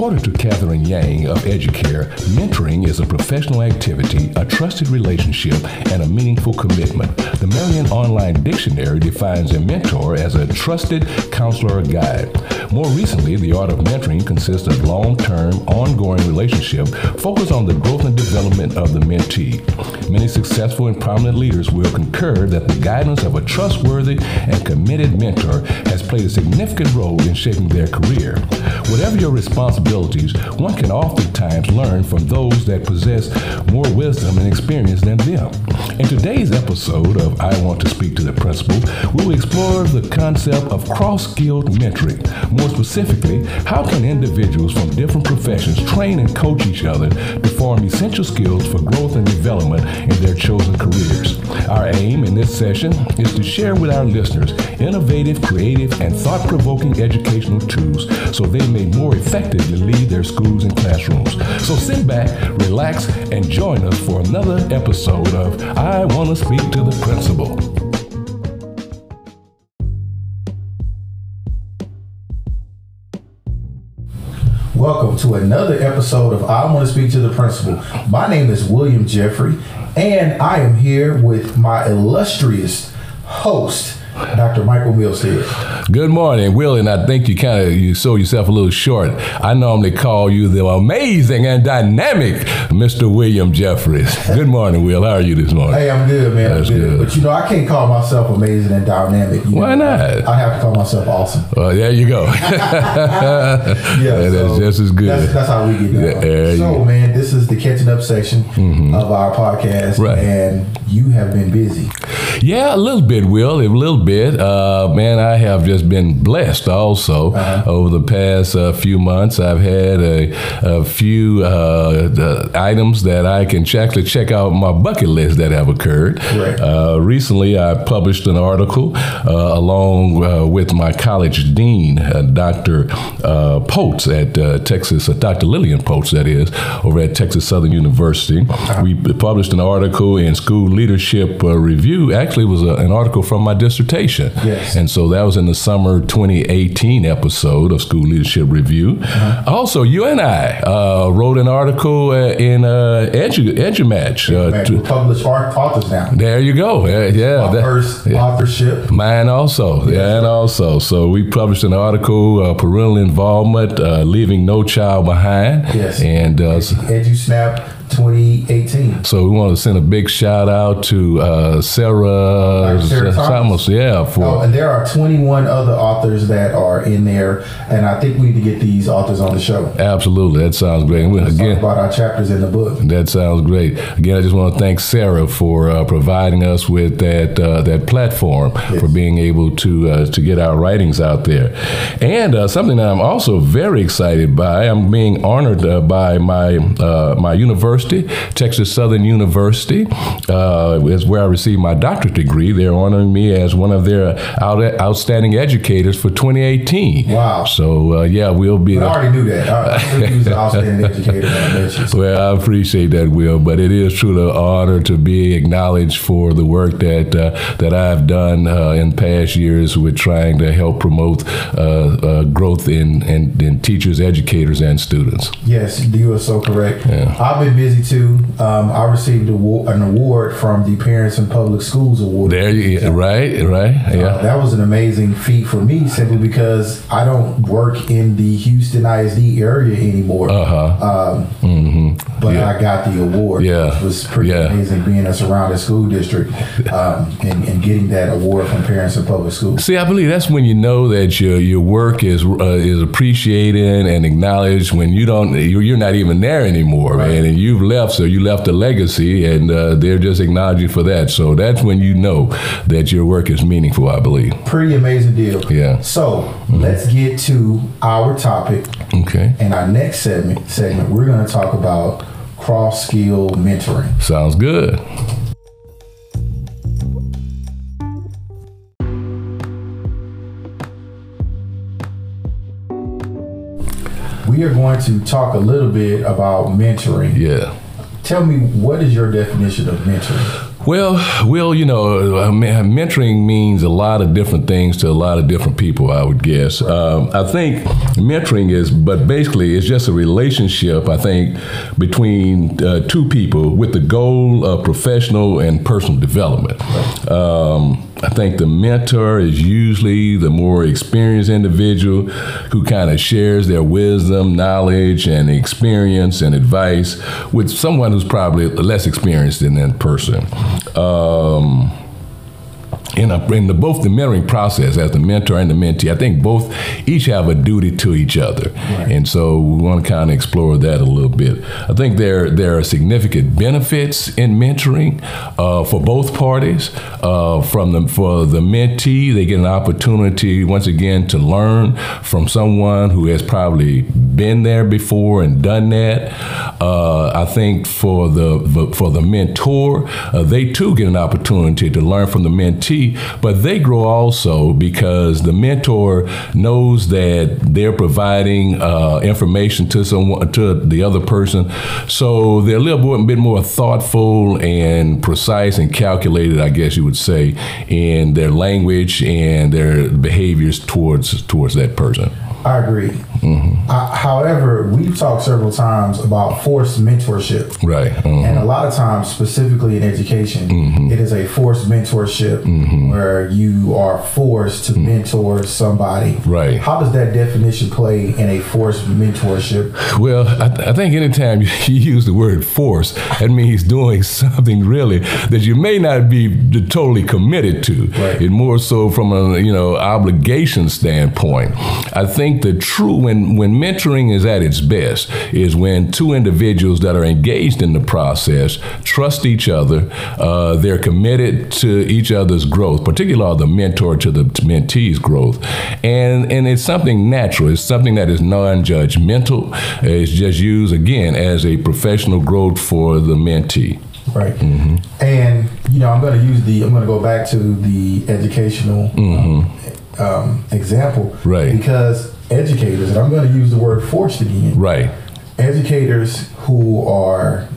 According to Catherine Yang of Educare, mentoring is a professional activity, a trusted relationship, and a meaningful commitment. The Merriam Online Dictionary defines a mentor as a trusted counselor or guide. More recently, the art of mentoring consists of long-term, ongoing relationship focused on the growth and development of the mentee. Many successful and prominent leaders will concur that the guidance of a trustworthy and committed mentor has played a significant role in shaping their career. Whatever your responsibilities, one can oftentimes learn from those that possess more wisdom and experience than them. In today's episode of I Want to Speak to the Principal, we will explore the concept of cross-skilled mentoring. More specifically, how can individuals from different professions train and coach each other to form essential skills for growth and development in their chosen careers? Our aim in this session is to share with our listeners innovative, creative, and thought-provoking educational tools so they may more effectively lead their schools and classrooms. So sit back, relax, and join us for another episode of I Want to Speak to the Principal. Welcome to another episode of I Want to Speak to the Principal. My name is William Jeffrey, and I am here with my illustrious host, Dr. Michael Millstead. Good morning, Will, and I think you kind of you sold yourself a little short. I normally call you the amazing and dynamic Mr. William Jeffries. Good morning, Will. How are you this morning? Hey, I'm good, man. That's I'm good. good. But you know, I can't call myself amazing and dynamic. you Why know. not? I have to call myself awesome. Well, there you go. Yeah, that's so just as good. That's, that's how we get down. Yeah, there so, go. man, this is the catching up section mm-hmm. of our podcast, Right. and you have been busy. Yeah, a little bit, Will. A little bit. Uh, man, I have just been blessed also Uh-huh. over the past uh, few months. I've had a, a few uh, items that I can actually check out my bucket list that have occurred. Right. Uh, recently, I published an article uh, along uh, with my college dean, uh, Dr. Uh, Potes at uh, Texas, uh, Dr. Lillian Potes, that is, over at Texas Southern University. We published an article in School Leadership uh, Review. Actually, it was a, an article from my dissertation. Yes. And so that was in the summer 2018 episode of School Leadership Review. Also, you and I uh, wrote an article uh, in uh, Edu, EduMatch. Uh, to- we publish authors now. there you go. Yeah, yeah. My that- first yeah. authorship. Mine also, yeah, and also. So we published an article, uh, parental involvement, uh, leaving no child behind. Yes. And uh, EduSnap 2018. so we want to send a big shout out to uh, Sarah. Sarah Thomas. yeah, for Oh, and there are 21 other authors that are in there, and I think we need to get these authors on the show. absolutely. That sounds great. And again, about our chapters in the book. That sounds great. Again, I just want to thank Sarah for uh, providing us with that uh, that platform Yes. for being able to uh, to get our writings out there. And uh, something that I'm also very excited by. I'm being honored uh, by my uh, my university, Texas Southern University, uh, is where I received my doctorate degree. They're honoring me as one of their out, outstanding educators for 2018. Wow. So uh, yeah, we'll be. I already knew that. I, I was an outstanding educator. when I met you. So, Well, I appreciate that, Will, but it is truly an honor to be acknowledged for the work that uh, that I've done uh, in past years with trying to help promote uh, uh, growth in, in, in teachers, educators, and students. Yes, you are so correct. Yeah. I've been busy too. Um, I received a an award from the Parents in Public Schools Award. There, you, right, right, Uh, yeah. that was an amazing feat for me simply because I don't work in the Houston ISD area anymore. Uh huh. Um, hmm but Yeah. I got the award, Yeah. which was pretty Yeah. amazing being a surrounding school district um, and, and getting that award from Parents in Public Schools. See, I believe that's when you know that your your work is uh, is appreciated and acknowledged. When you don't, you're, not even there anymore, Right. man, and you've left, so you left a legacy, and uh, they're just acknowledging for that. So that's when you know that your work is meaningful. I believe. Pretty amazing deal. Yeah. So let's get to our topic. Okay, In our next segment, segment we're going to talk about cross skill mentoring. sounds good. We are going to talk a little bit about mentoring. Yeah. Tell me, what is your definition of mentoring? Well, well, you know, uh, mentoring means a lot of different things to a lot of different people. I would guess. Um, I think mentoring is, but basically, it's just a relationship. I think between uh, two people with the goal of professional and personal development. Um, I think the mentor is usually the more experienced individual who kind of shares their wisdom, knowledge, and experience and advice with someone who's probably less experienced than that person. Um, in, a, in the, both the mentoring process as the mentor and the mentee, I think both each have a duty to each other, right. and so we want to kind of explore that a little bit. I think there there are significant benefits in mentoring uh, for both parties. Uh, from the for the mentee, they get an opportunity once again to learn from someone who has probably been there before and done that. Uh, I think for the for the mentor, uh, they too get an opportunity to learn from the mentee but they grow also because the mentor knows that they're providing uh, information to someone to the other person, so they're a little bit more thoughtful and precise and calculated, I guess you would say, in their language and their behaviors towards towards that person. I agree. Mm-hmm. I, however, we've talked several times about forced mentorship. Right. Mm-hmm. And a lot of times, specifically in education, mm-hmm. it is a forced mentorship mm-hmm. where you are forced to mm-hmm. mentor somebody. Right. How does that definition play in a forced mentorship? Well, I, th- I think anytime you use the word force, that means doing something really that you may not be totally committed to. Right. It more so from a you know obligation standpoint. I think think the true when when mentoring is at its best is when two individuals that are engaged in the process trust each other. Uh, they're committed to each other's growth, particularly the mentor to the mentee's growth, and and it's something natural. It's something that is non-judgmental. It's just used again as a professional growth for the mentee. Right. Mm-hmm. And you know, I'm going to use the. I'm going to go back to the educational mm-hmm. um, example, right? Because educators, and I'm going to use the word forced again. Right. Educators who are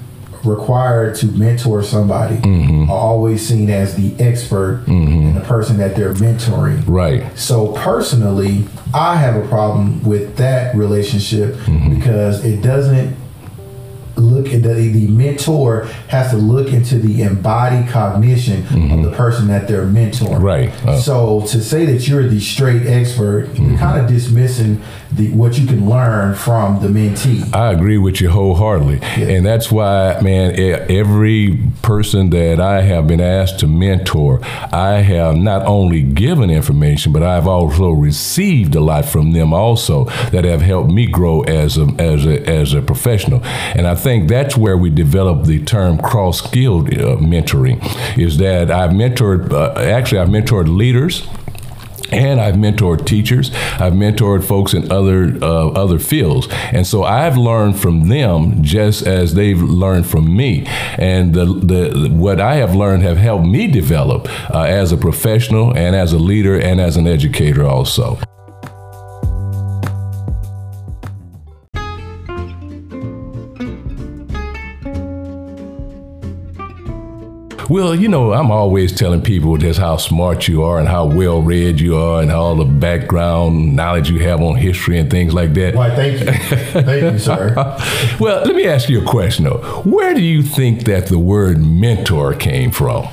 required to mentor somebody mm-hmm. are always seen as the expert mm-hmm. and the person that they're mentoring. Right. So personally, I have a problem with that relationship mm-hmm. because it doesn't look at the, the mentor has to look into the embodied cognition mm-hmm. of the person that they're mentoring. Right. Uh, so to say that you're the straight expert, mm-hmm. you're kind of dismissing the what you can learn from the mentee. I agree with you wholeheartedly, yeah. and that's why, man, every person that I have been asked to mentor, I have not only given information, but I've also received a lot from them also that have helped me grow as a as a as a professional, and I think that's where we develop the term cross skilled uh, mentoring. Is that I've mentored, uh, actually, I've mentored leaders. And I've mentored teachers. I've mentored folks in other uh, other fields, and so I've learned from them just as they've learned from me. And the the what I have learned have helped me develop uh, as a professional and as a leader and as an educator also. Well, you know, I'm always telling people just how smart you are and how well read you are and all the background knowledge you have on history and things like that. Why, thank you. thank you, sir. well, let me ask you a question though. Where do you think that the word mentor came from?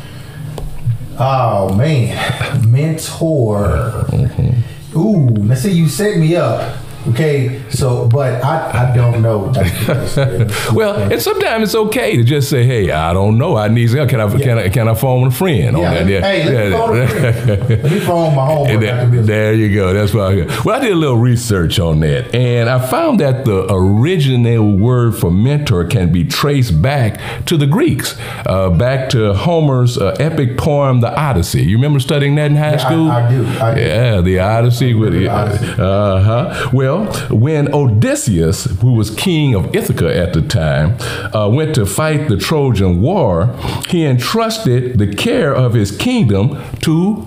Oh man, mentor. Mm-hmm. Ooh, let's see, you set me up. Okay, so but I, I don't know. well, and sometimes it's okay to just say, "Hey, I don't know. I need help. Can I yeah. can I can I phone a friend yeah. on that?" Yeah. Hey, let yeah. me phone a friend. let me phone my homework. There, there you go. That's why. I, well, I did a little research on that, and I found that the original word for mentor can be traced back to the Greeks, uh, back to Homer's uh, epic poem, The Odyssey. You remember studying that in high school? I, I, do. I do. Yeah, the Odyssey. With, uh huh. Well. Well, when Odysseus, who was king of Ithaca at the time, uh, went to fight the Trojan War, he entrusted the care of his kingdom to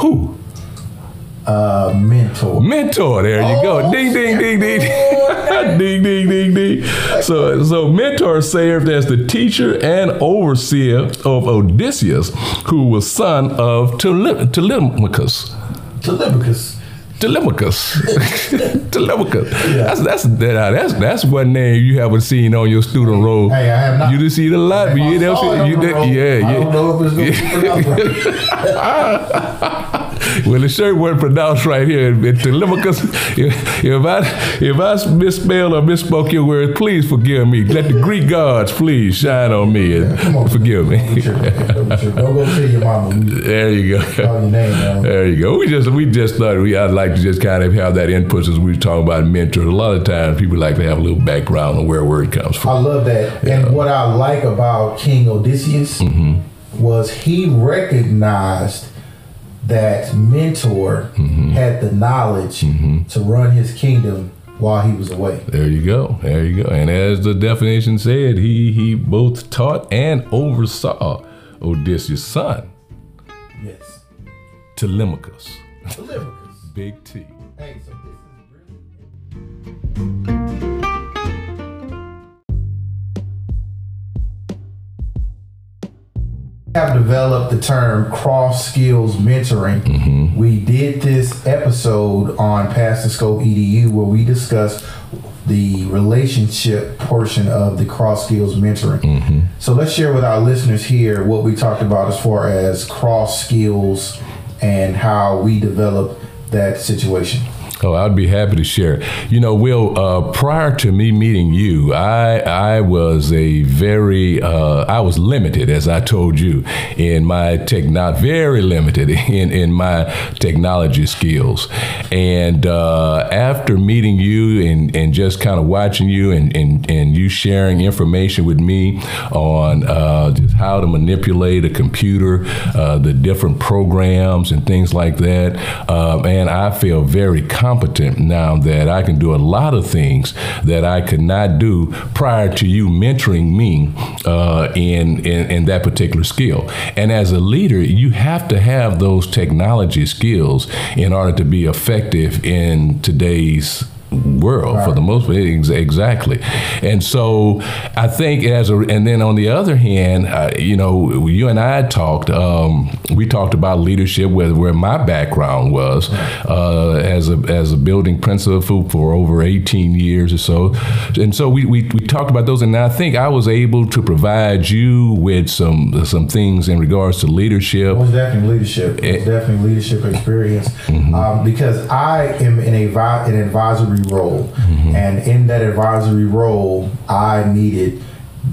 who? Uh, mentor. Mentor. There you oh, go. Ding, ding, ding, ding, ding, ding, ding, ding. so, so mentor served as the teacher and overseer of Odysseus, who was son of Telemachus. Telemachus. Telemachus. Telemachus. Yeah. That's that's uh, that's that's one name you haven't seen on your student roll. Hey, I have not. You didn't see the lot, but you never see. You did, yeah, yeah. I don't know if it's to well, the shirt wasn't pronounced right here. in Telemachus, if, if I if I misspelled or misspoke your words, please forgive me. Let the Greek gods please shine on me and yeah, forgive me. Don't go tell your mama. There you go. Call your name There you go. We just we just thought we I'd like to just kind of have that input as we talk about mentors. A lot of times people like to have a little background on where a word comes from. I love that. Yeah. And what I like about King Odysseus mm-hmm. was he recognized that mentor mm-hmm. had the knowledge mm-hmm. to run his kingdom while he was away. There you go. There you go. And as the definition said, he he both taught and oversaw Odysseus' son. Yes. Telemachus. Telemachus. Big T. Hey, so this is really have developed the term cross skills mentoring. Mm-hmm. We did this episode on Past the Scope EDU where we discussed the relationship portion of the cross skills mentoring. Mm-hmm. So let's share with our listeners here what we talked about as far as cross skills and how we develop that situation. Oh, I'd be happy to share. You know, Will, uh, prior to me meeting you, I I was a very uh, I was limited, as I told you, in my tech not very limited in in my technology skills. And uh, after meeting you and, and just kind of watching you and, and, and you sharing information with me on uh, just how to manipulate a computer, uh, the different programs and things like that, uh, and I feel very confident competent now that I can do a lot of things that I could not do prior to you mentoring me uh, in, in, in that particular skill. And as a leader, you have to have those technology skills in order to be effective in today's world right. for the most part. Exactly. And so I think as a, and then on the other hand, uh, you know, you and I talked, um, we talked about leadership where, where my background was uh, as a, as a building principal for over 18 years or so. And so we, we, we talked about those. And I think I was able to provide you with some, some things in regards to leadership. Most definitely leadership. Most definitely leadership experience. Mm-hmm. Um, because I am in a, an advisory role. Mm-hmm. And in that advisory role, I needed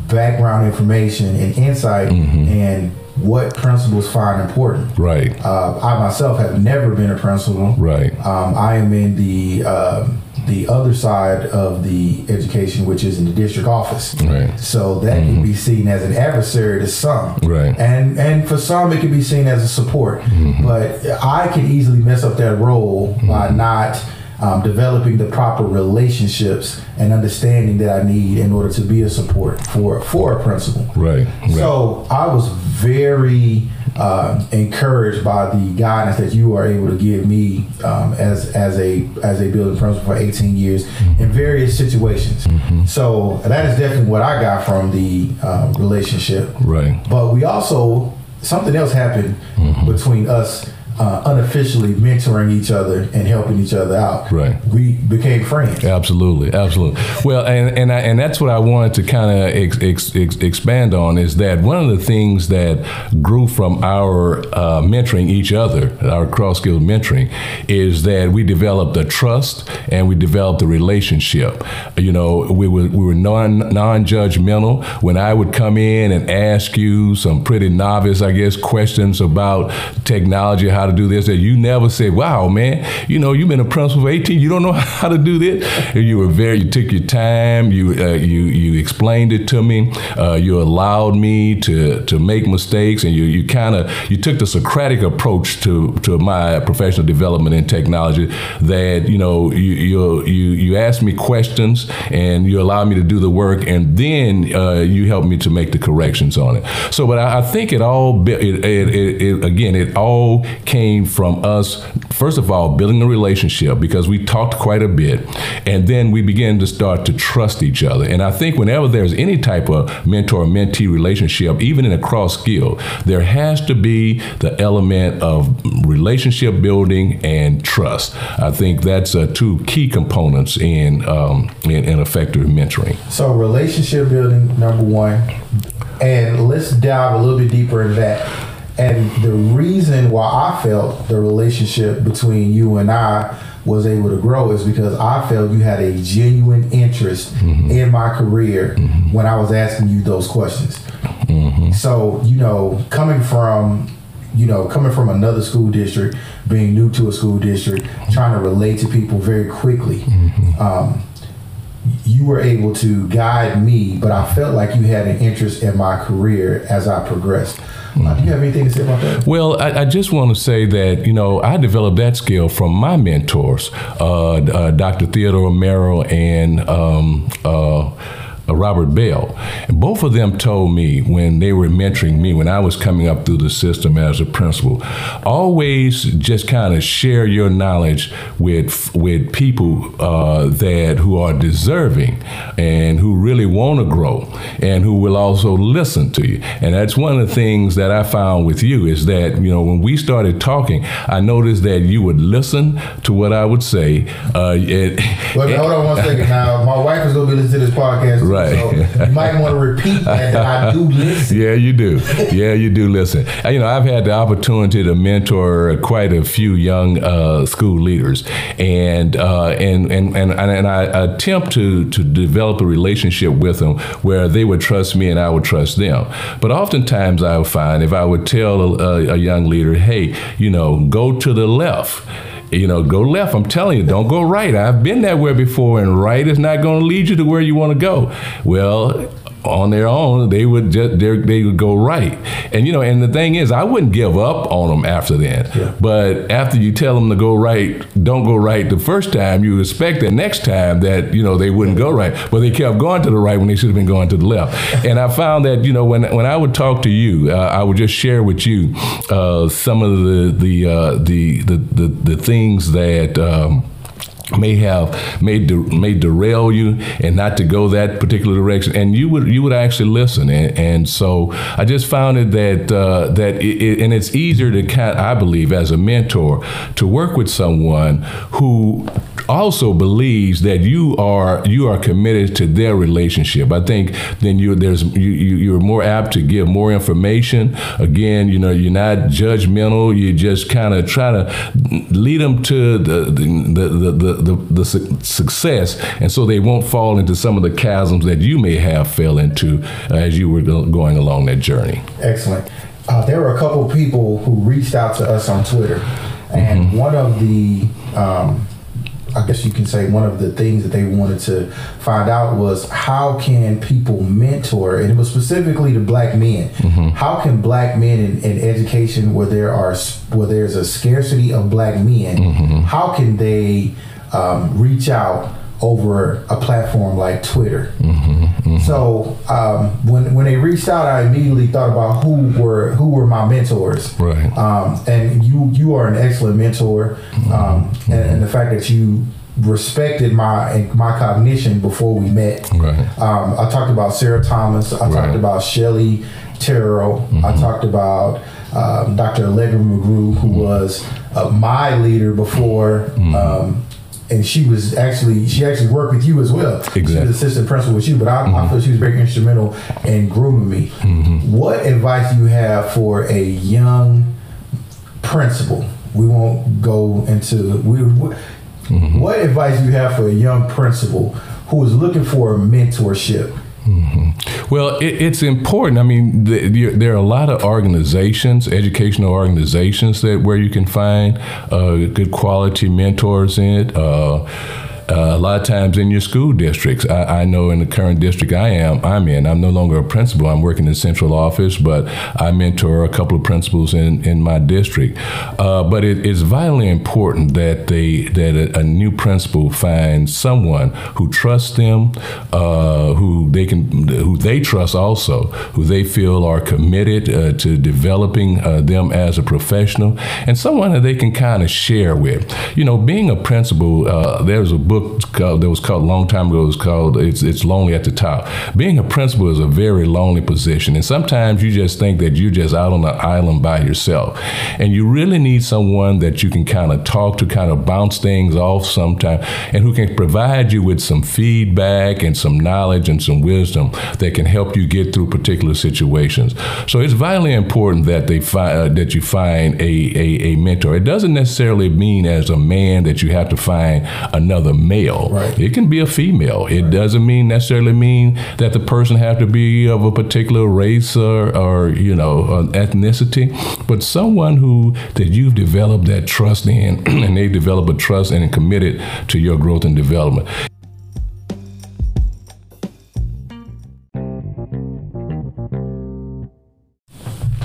background information and insight mm-hmm. and what principals find important. Right. Uh, I myself have never been a principal. Right. Um, I am in the uh, the other side of the education, which is in the district office. Right. So that mm-hmm. can be seen as an adversary to some. Right. And and for some, it can be seen as a support. Mm-hmm. But I can easily mess up that role by mm-hmm. not um, developing the proper relationships and understanding that I need in order to be a support for for a principal. Right. right. So I was very uh, encouraged by the guidance that you are able to give me um, as as a as a building principal for 18 years mm-hmm. in various situations. Mm-hmm. So that is definitely what I got from the uh, relationship. Right. But we also something else happened mm-hmm. between us uh, unofficially mentoring each other and helping each other out. Right. We became friends. Absolutely, absolutely. Well, and and I, and that's what I wanted to kind of ex, ex, expand on is that one of the things that grew from our uh, mentoring each other, our cross skill mentoring, is that we developed a trust and we developed a relationship. You know, we were we were non non judgmental. When I would come in and ask you some pretty novice, I guess, questions about technology, how to do this. That you never said, "Wow, man, you know, you've been a principal for 18. You don't know how to do this." And You were very. You took your time. You uh, you you explained it to me. Uh, you allowed me to to make mistakes, and you you kind of you took the Socratic approach to to my professional development in technology. That you know you you you you asked me questions, and you allowed me to do the work, and then uh, you helped me to make the corrections on it. So, but I, I think it all it, it, it, it again it all came came from us, first of all, building a relationship because we talked quite a bit. And then we began to start to trust each other. And I think whenever there's any type of mentor mentee relationship, even in a cross skill, there has to be the element of relationship building and trust. I think that's uh, two key components in, um, in, in effective mentoring. So, relationship building, number one. And let's dive a little bit deeper in that. And the reason why I felt the relationship between you and I was able to grow is because I felt you had a genuine interest mm-hmm. in my career mm-hmm. when I was asking you those questions. Mm-hmm. So, you know, coming from you know, coming from another school district, being new to a school district, trying to relate to people very quickly. Mm-hmm. Um, you were able to guide me, but I felt like you had an interest in my career as I progressed. Do you have anything to say about that? Well, I, I, just want to say that you know I developed that skill from my mentors, uh, uh, Dr. Theodore Romero and. Um, uh, Robert Bell. And both of them told me when they were mentoring me, when I was coming up through the system as a principal, always just kind of share your knowledge with with people uh, that who are deserving and who really want to grow and who will also listen to you. And that's one of the things that I found with you is that you know when we started talking, I noticed that you would listen to what I would say. Uh, it, hold on one second. Now my wife is going to be listening to this podcast. Right. Right. So you might want to repeat that, that I do listen. Yeah, you do. Yeah, you do listen. You know, I've had the opportunity to mentor quite a few young uh, school leaders, and, uh, and and and and I attempt to to develop a relationship with them where they would trust me and I would trust them. But oftentimes, I would find if I would tell a, a young leader, "Hey, you know, go to the left." You know, go left. I'm telling you, don't go right. I've been that way before, and right is not going to lead you to where you want to go. Well, on their own, they would just they would go right. And you know, and the thing is, I wouldn't give up on them after that. Yeah. But after you tell them to go right, don't go right the first time, you expect that next time that you know they wouldn't go right. But they kept going to the right when they should have been going to the left. and I found that you know when when I would talk to you, uh, I would just share with you uh, some of the the, uh, the the the the things that. Um, may have may de- may derail you and not to go that particular direction. And you would you would actually listen. And, and so I just found it that uh, that it, it, and it's easier to kind I believe as a mentor to work with someone who also believes that you are you are committed to their relationship. I think then you there's you, you are more apt to give more information. Again, you know, you're not judgmental. You just kind of try to lead them to the the, the the, the, the success, and so they won't fall into some of the chasms that you may have fell into as you were going along that journey. Excellent. Uh, there were a couple people who reached out to us on Twitter, and mm-hmm. one of the um, I guess you can say one of the things that they wanted to find out was how can people mentor, and it was specifically to black men. Mm-hmm. How can black men in, in, education, where there are where there's a scarcity of black men, mm-hmm. how can they um, reach out over a platform like Twitter. Mm-hmm, mm-hmm. So um, when when they reached out, I immediately thought about who were who were my mentors. Right. Um, and you you are an excellent mentor, mm-hmm, um, and, and, the fact that you respected my my cognition before we met. Right. Um, I talked about Sarah Thomas. I right. talked about Shelley Terrell. I mm-hmm. talked about um, Dr. Allegra McGrew, who mm-hmm. was uh, my leader before um, and she was actually she actually worked with you as well. Exactly. She was assistant principal with you, but I, mm-hmm. I feel she was very instrumental in grooming me. Mm-hmm. What advice do you have for a young principal? We won't go into we. Mm-hmm. What advice do you have for a young principal who is looking for a mentorship? Well, it, it's important. I mean, the, there are a lot of organizations, educational organizations, that where you can find uh, good quality mentors in it. Uh, Uh, a lot of times in your school districts, I, I, know in the current district I am, I'm in, I'm no longer a principal. I'm working in central office, but I mentor a couple of principals in, in my district. Uh, but it is vitally important that they that a, a, new principal finds someone who trusts them, uh, who they can, who they trust also, who they feel are committed uh, to developing uh, them as a professional, and someone that they can kind of share with. You know, being a principal, uh, there's a book called, that was called a long time ago. It was called "It's It's Lonely at the Top." Being a principal is a very lonely position, and sometimes you just think that you're just out on an island by yourself, and you really need someone that you can kind of talk to, kind of bounce things off sometimes, and who can provide you with some feedback and some knowledge and some wisdom that can help you get through particular situations. So it's vitally important that they find uh, that you find a, a, a mentor. It doesn't necessarily mean as a man that you have to find another male. Right. It can be a female. It right. doesn't mean necessarily mean that the person have to be of a particular race or, or you know ethnicity, but someone who that you've developed that trust in, and they develop a trust and committed to your growth and development.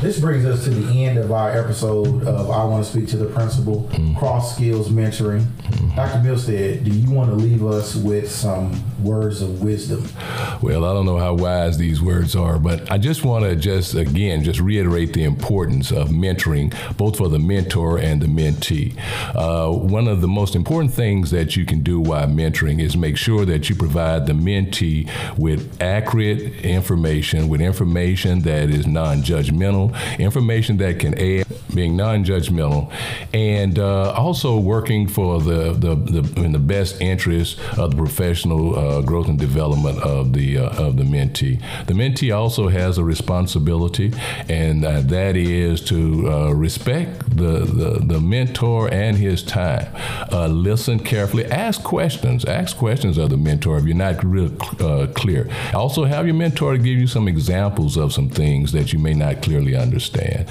This brings us to the end of our episode of I Want to Speak to the Principal mm-hmm. Cross Skills Mentoring. Mm-hmm. Dr. Milstead, do you want to leave us with some words of wisdom? Well, I don't know how wise these words are, but I just want to just again just reiterate the importance of mentoring, both for the mentor and the mentee. Uh, one of the most important things that you can do while mentoring is make sure that you provide the mentee with accurate information, with information that is non-judgmental, information that can aid being non-judgmental, and uh, also working for the, the, the, in the best interest of the professional uh, growth and development of the uh, of the mentee. The mentee also has a responsibility, and uh, that is to uh, respect the, the, the mentor and his time. Uh, listen carefully, ask questions, ask questions of the mentor if you're not real clear. Also, have your mentor give you some examples of some things that you may not clearly understand understand.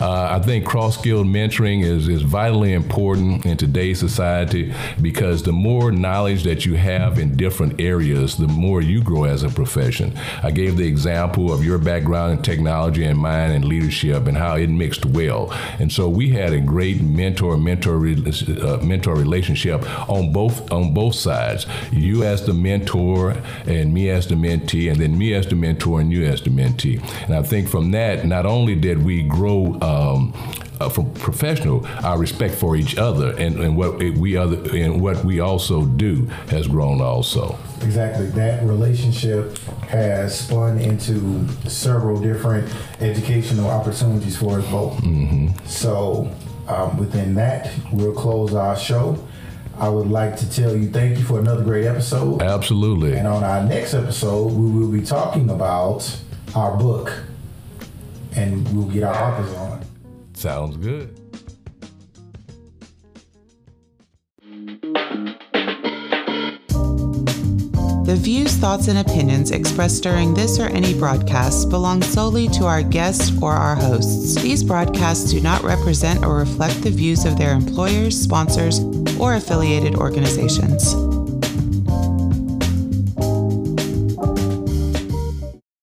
Uh, I think cross skilled mentoring is, is vitally important in today's society because the more knowledge that you have in different areas, the more you grow as a profession. I gave the example of your background in technology and mine in leadership and how it mixed well. And so we had a great mentor mentor uh, mentor relationship on both on both sides. You as the mentor and me as the mentee, and then me as the mentor and you as the mentee. And I think from that, not only did we grow um, uh, from professional, our respect for each other and, and what we other and what we also do has grown also. Exactly. That relationship has spun into several different educational opportunities for us both. Mm-hmm. So um, within that, we'll close our show. I would like to tell you thank you for another great episode. Absolutely. And on our next episode, we will be talking about our book and we'll get our authors on. Sounds good. The views, thoughts, and opinions expressed during this or any broadcast belong solely to our guests or our hosts. These broadcasts do not represent or reflect the views of their employers, sponsors, or affiliated organizations.